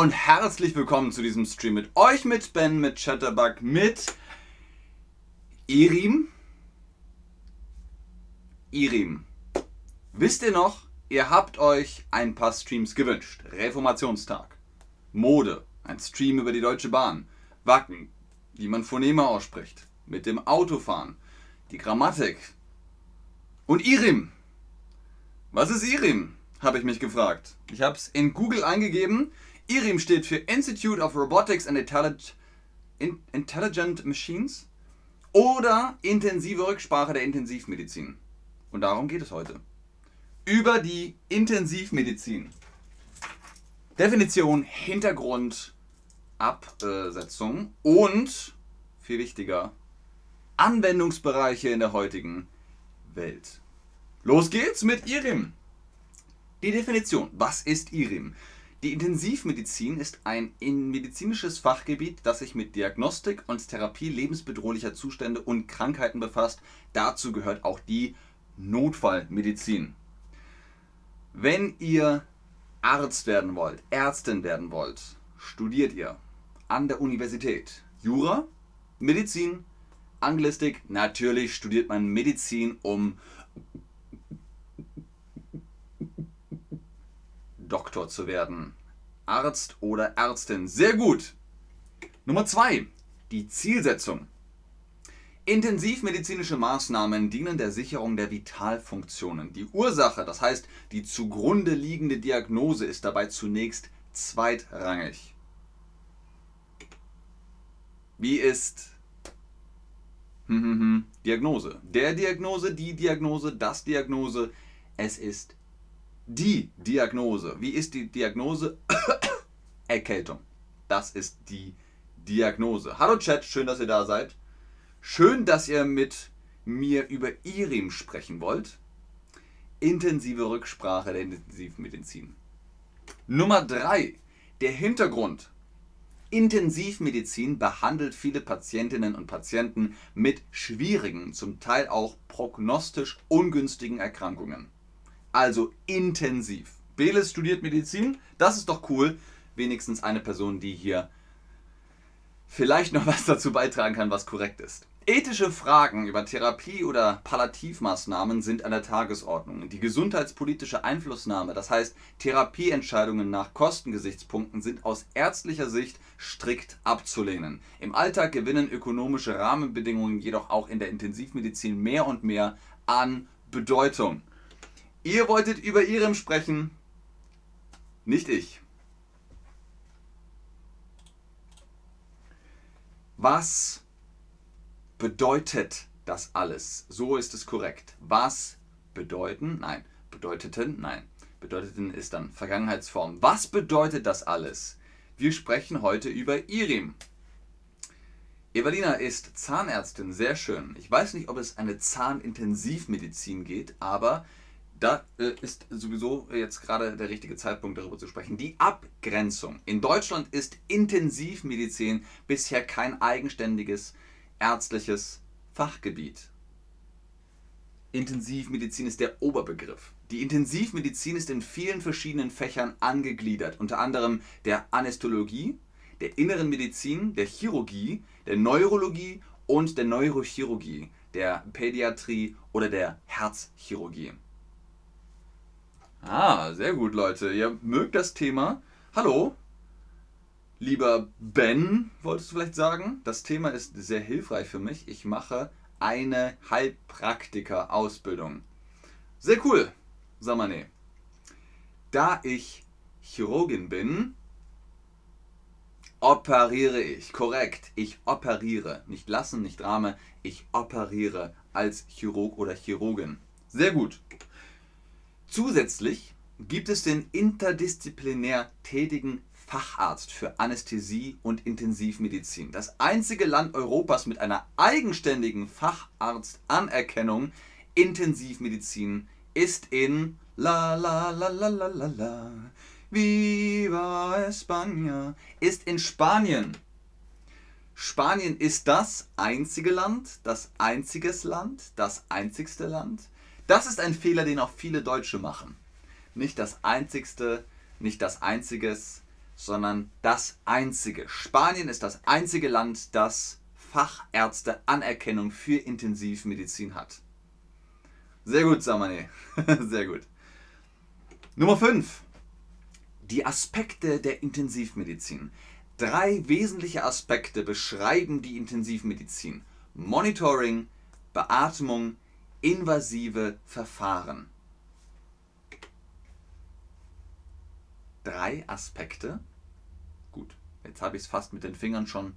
Und herzlich willkommen zu diesem Stream mit euch, mit Ben, mit Chatterbug, mit Irim. Irim. Wisst ihr noch, ihr habt euch ein paar Streams gewünscht. Reformationstag, Mode, ein Stream über die Deutsche Bahn, Wacken, wie man Phoneme ausspricht, mit dem Autofahren, die Grammatik und Irim. Was ist Irim? habe ich mich gefragt. Ich habe es in Google eingegeben. IRIM steht für Institute of Robotics and Intelligent, Intelligent Machines oder intensive Rücksprache der Intensivmedizin. Und darum geht es heute. Über die Intensivmedizin. Definition, Hintergrund, Absetzung und, viel wichtiger, Anwendungsbereiche in der heutigen Welt. Los geht's mit IRIM. Die Definition. Was ist IRIM? Die Intensivmedizin ist ein medizinisches Fachgebiet, das sich mit Diagnostik und Therapie lebensbedrohlicher Zustände und Krankheiten befasst. Dazu gehört auch die Notfallmedizin. Wenn ihr Arzt werden wollt, Ärztin werden wollt, studiert ihr an der Universität Jura, Medizin, Anglistik. Natürlich studiert man Medizin, um Doktor zu werden. Arzt oder Ärztin. Sehr gut. Nummer zwei: Die Zielsetzung. Intensivmedizinische Maßnahmen dienen der Sicherung der Vitalfunktionen. Die Ursache, das heißt die zugrunde liegende Diagnose, ist dabei zunächst zweitrangig. Wie ist Diagnose? Der Diagnose, die Diagnose, das Diagnose. Es ist die Diagnose. Wie ist die Diagnose? Erkältung. Das ist die Diagnose. Hallo Chat, schön, dass ihr da seid. Schön, dass ihr mit mir über IRIM sprechen wollt. Intensive Rücksprache der Intensivmedizin. Nummer 3. Der Hintergrund. Intensivmedizin behandelt viele Patientinnen und Patienten mit schwierigen, zum Teil auch prognostisch ungünstigen Erkrankungen also intensiv. Beles studiert Medizin, das ist doch cool. Wenigstens eine Person, die hier vielleicht noch was dazu beitragen kann, was korrekt ist. Ethische Fragen über Therapie oder Palliativmaßnahmen sind an der Tagesordnung. Die gesundheitspolitische Einflussnahme, das heißt Therapieentscheidungen nach Kostengesichtspunkten, sind aus ärztlicher Sicht strikt abzulehnen. Im Alltag gewinnen ökonomische Rahmenbedingungen jedoch auch in der Intensivmedizin mehr und mehr an Bedeutung. Ihr wolltet über Irem sprechen, nicht ich. Was bedeutet das alles? So ist es korrekt. Was bedeuten? Nein. Bedeuteten? Nein. Bedeuteten ist dann Vergangenheitsform. Was bedeutet das alles? Wir sprechen heute über Irim. Evalina ist Zahnärztin, sehr schön. Ich weiß nicht, ob es eine Zahnintensivmedizin geht, aber da äh, ist sowieso jetzt gerade der richtige Zeitpunkt, darüber zu sprechen. Die Abgrenzung. In Deutschland ist Intensivmedizin bisher kein eigenständiges ärztliches Fachgebiet. Intensivmedizin ist der Oberbegriff. Die Intensivmedizin ist in vielen verschiedenen Fächern angegliedert, unter anderem der Anästhologie, der inneren Medizin, der Chirurgie, der Neurologie und der Neurochirurgie, der Pädiatrie oder der Herzchirurgie. Ah, sehr gut, Leute. Ihr mögt das Thema. Hallo, lieber Ben, wolltest du vielleicht sagen? Das Thema ist sehr hilfreich für mich. Ich mache eine Heilpraktiker-Ausbildung. Sehr cool, Samane. Da ich Chirurgin bin, operiere ich. Korrekt, ich operiere. Nicht lassen, nicht Drame. Ich operiere als Chirurg oder Chirurgin. Sehr gut. Zusätzlich gibt es den interdisziplinär tätigen Facharzt für Anästhesie und Intensivmedizin. Das einzige Land Europas mit einer eigenständigen Facharztanerkennung Intensivmedizin ist in La La La La La La La Viva España ist in Spanien. Spanien ist das einzige Land, das einziges Land, das einzigste Land, das ist ein Fehler, den auch viele Deutsche machen. Nicht das einzigste, nicht das einziges, sondern das einzige. Spanien ist das einzige Land, das Fachärzte Anerkennung für Intensivmedizin hat. Sehr gut, Samane. Sehr gut. Nummer 5. Die Aspekte der Intensivmedizin. Drei wesentliche Aspekte beschreiben die Intensivmedizin. Monitoring, Beatmung, invasive Verfahren. Drei Aspekte. Gut, jetzt habe ich es fast mit den Fingern schon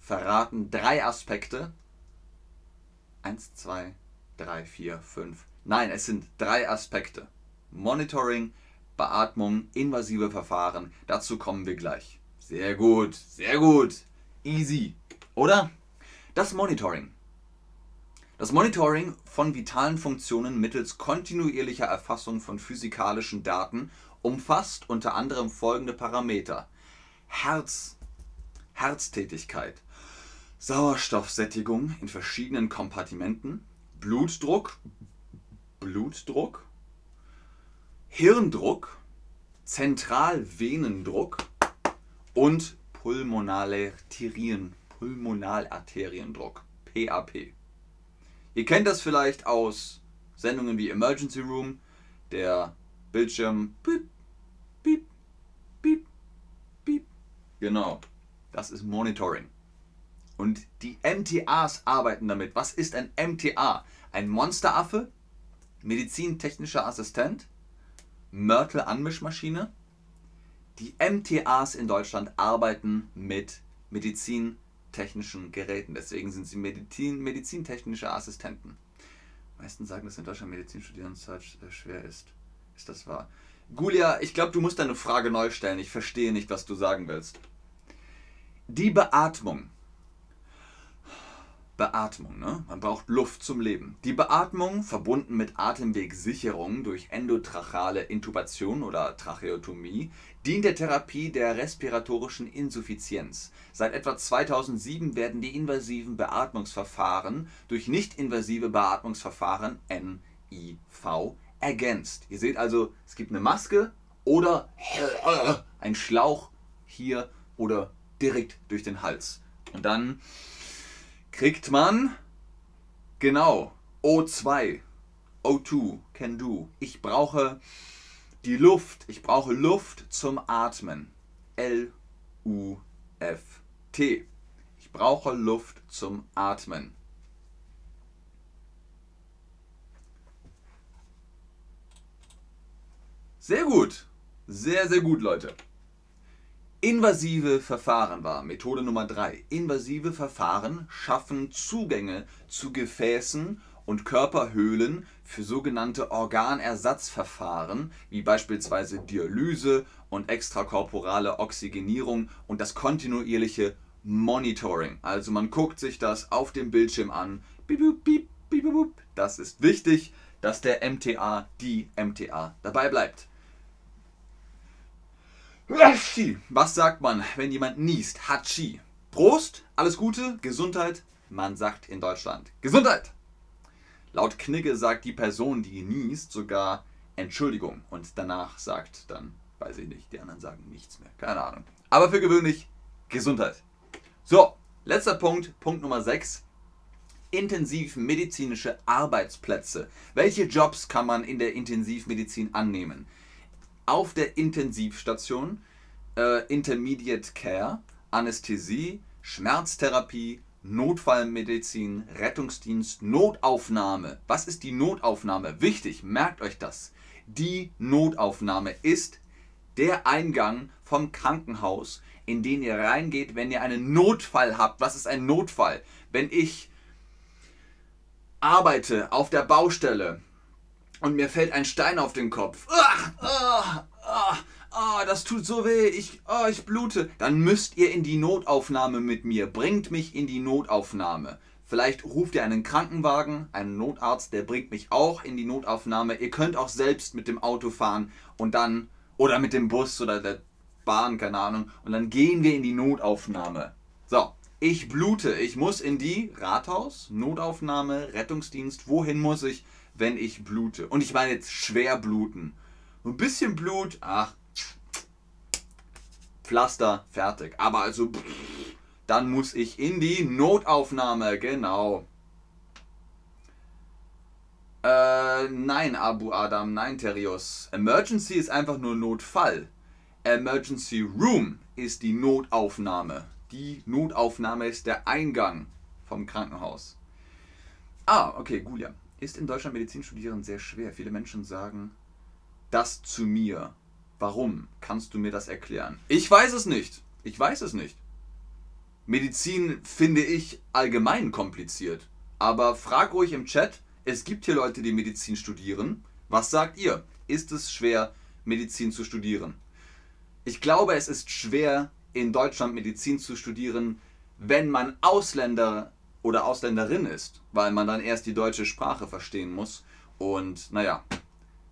verraten. Drei Aspekte. Eins, zwei, drei, vier, fünf. Nein, es sind drei Aspekte. Monitoring, Beatmung, invasive Verfahren. Dazu kommen wir gleich. Sehr gut, sehr gut. Easy, oder? Das Monitoring. Das Monitoring von vitalen Funktionen mittels kontinuierlicher Erfassung von physikalischen Daten umfasst unter anderem folgende Parameter. Herz, Herztätigkeit, Sauerstoffsättigung in verschiedenen Kompartimenten, Blutdruck, Blutdruck, Hirndruck, Zentralvenendruck und Pulmonalarterien, Pulmonalarteriendruck, PAP. Ihr kennt das vielleicht aus Sendungen wie Emergency Room, der Bildschirm piep, piep, piep, piep. Genau, das ist Monitoring. Und die MTAs arbeiten damit. Was ist ein MTA? Ein Monsteraffe, medizintechnischer Assistent, Mörtel-Anmischmaschine. Die MTAs in Deutschland arbeiten mit medizintechnischen Geräten. Deswegen sind sie Medizin, medizintechnische Assistenten. Meisten sagen, dass in Deutschland Medizin studieren schwer ist. Ist das wahr? Gulia, ich glaube, du musst deine Frage neu stellen. Ich verstehe nicht, was du sagen willst. Die Beatmung Beatmung, ne? Man braucht Luft zum Leben. Die Beatmung, verbunden mit Atemwegsicherung durch endotrachale Intubation oder Tracheotomie, dient der Therapie der respiratorischen Insuffizienz. Seit etwa 2007 werden die invasiven Beatmungsverfahren durch nicht-invasive Beatmungsverfahren NIV ergänzt. Ihr seht also, es gibt eine Maske oder ein Schlauch hier oder direkt durch den Hals. Und dann kriegt man genau O2, O2, can do. Ich brauche die Luft, ich brauche Luft zum Atmen. L U F T. Ich brauche Luft zum Atmen. Sehr gut. Sehr, sehr gut, Leute. Invasive Verfahren war Methode Nummer 3. Invasive Verfahren schaffen Zugänge zu Gefäßen und Körperhöhlen für sogenannte Organersatzverfahren, wie beispielsweise Dialyse und extrakorporale Oxygenierung und das kontinuierliche Monitoring. Also man guckt sich das auf dem Bildschirm an. Das ist wichtig, dass der MTA, die MTA dabei bleibt. Was sagt man, wenn jemand niest? Hatschi. Prost, alles Gute, Gesundheit. Man sagt in Deutschland Gesundheit. Laut Knigge sagt die Person, die niest, sogar Entschuldigung und danach sagt dann, weiß ich nicht, die anderen sagen nichts mehr. Keine Ahnung. Aber für gewöhnlich Gesundheit. So, letzter Punkt, Punkt Nummer 6. Intensivmedizinische Arbeitsplätze. Welche Jobs kann man in der Intensivmedizin annehmen? Auf der Intensivstation, äh, Intermediate Care, Anästhesie, Schmerztherapie, Notfallmedizin, Rettungsdienst, Notaufnahme. Was ist die Notaufnahme? Wichtig, merkt euch das. Die Notaufnahme ist der Eingang vom Krankenhaus, in den ihr reingeht, wenn ihr einen Notfall habt. Was ist ein Notfall? Wenn ich arbeite auf der Baustelle und mir fällt ein Stein auf den Kopf. Ah, ah, ah, ah, das tut so weh, ich, ah, ich blute. Dann müsst ihr in die Notaufnahme mit mir. Bringt mich in die Notaufnahme. Vielleicht ruft ihr einen Krankenwagen, einen Notarzt, der bringt mich auch in die Notaufnahme. Ihr könnt auch selbst mit dem Auto fahren und dann, oder mit dem Bus oder der Bahn, keine Ahnung, und dann gehen wir in die Notaufnahme. So, ich blute, ich muss in die Rathaus, Notaufnahme, Rettungsdienst, wohin muss ich? Wenn ich blute. Und ich meine jetzt schwer bluten. Ein bisschen Blut, ach, Pflaster, fertig. Aber also, dann muss ich in die Notaufnahme, genau. Äh, nein, Abu Adam, nein, Terios. Emergency ist einfach nur Notfall. Emergency Room ist die Notaufnahme. Die Notaufnahme ist der Eingang vom Krankenhaus. Ah, okay, Gulia. Ist in Deutschland Medizin studieren sehr schwer? Viele Menschen sagen das zu mir. Warum? Kannst du mir das erklären? Ich weiß es nicht. Ich weiß es nicht. Medizin finde ich allgemein kompliziert. Aber frag ruhig im Chat, es gibt hier Leute, die Medizin studieren. Was sagt ihr? Ist es schwer, Medizin zu studieren? Ich glaube, es ist schwer, in Deutschland Medizin zu studieren, wenn man Ausländer oder Ausländerin ist, weil man dann erst die deutsche Sprache verstehen muss. Und naja,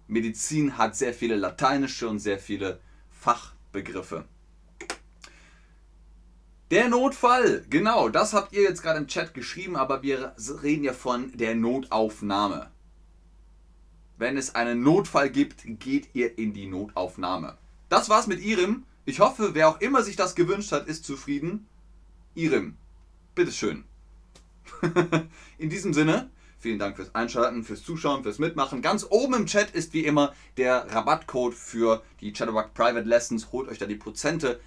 Medizin hat sehr viele lateinische und sehr viele Fachbegriffe. Der Notfall, genau, das habt ihr jetzt gerade im Chat geschrieben, aber wir reden ja von der Notaufnahme. Wenn es einen Notfall gibt, geht ihr in die Notaufnahme. Das war's mit Irim. Ich hoffe, wer auch immer sich das gewünscht hat, ist zufrieden. Irim, bitteschön. in diesem Sinne, vielen Dank fürs Einschalten, fürs Zuschauen, fürs Mitmachen. Ganz oben im Chat ist wie immer der Rabattcode für die Chatterbug Private Lessons. Holt euch da die Prozente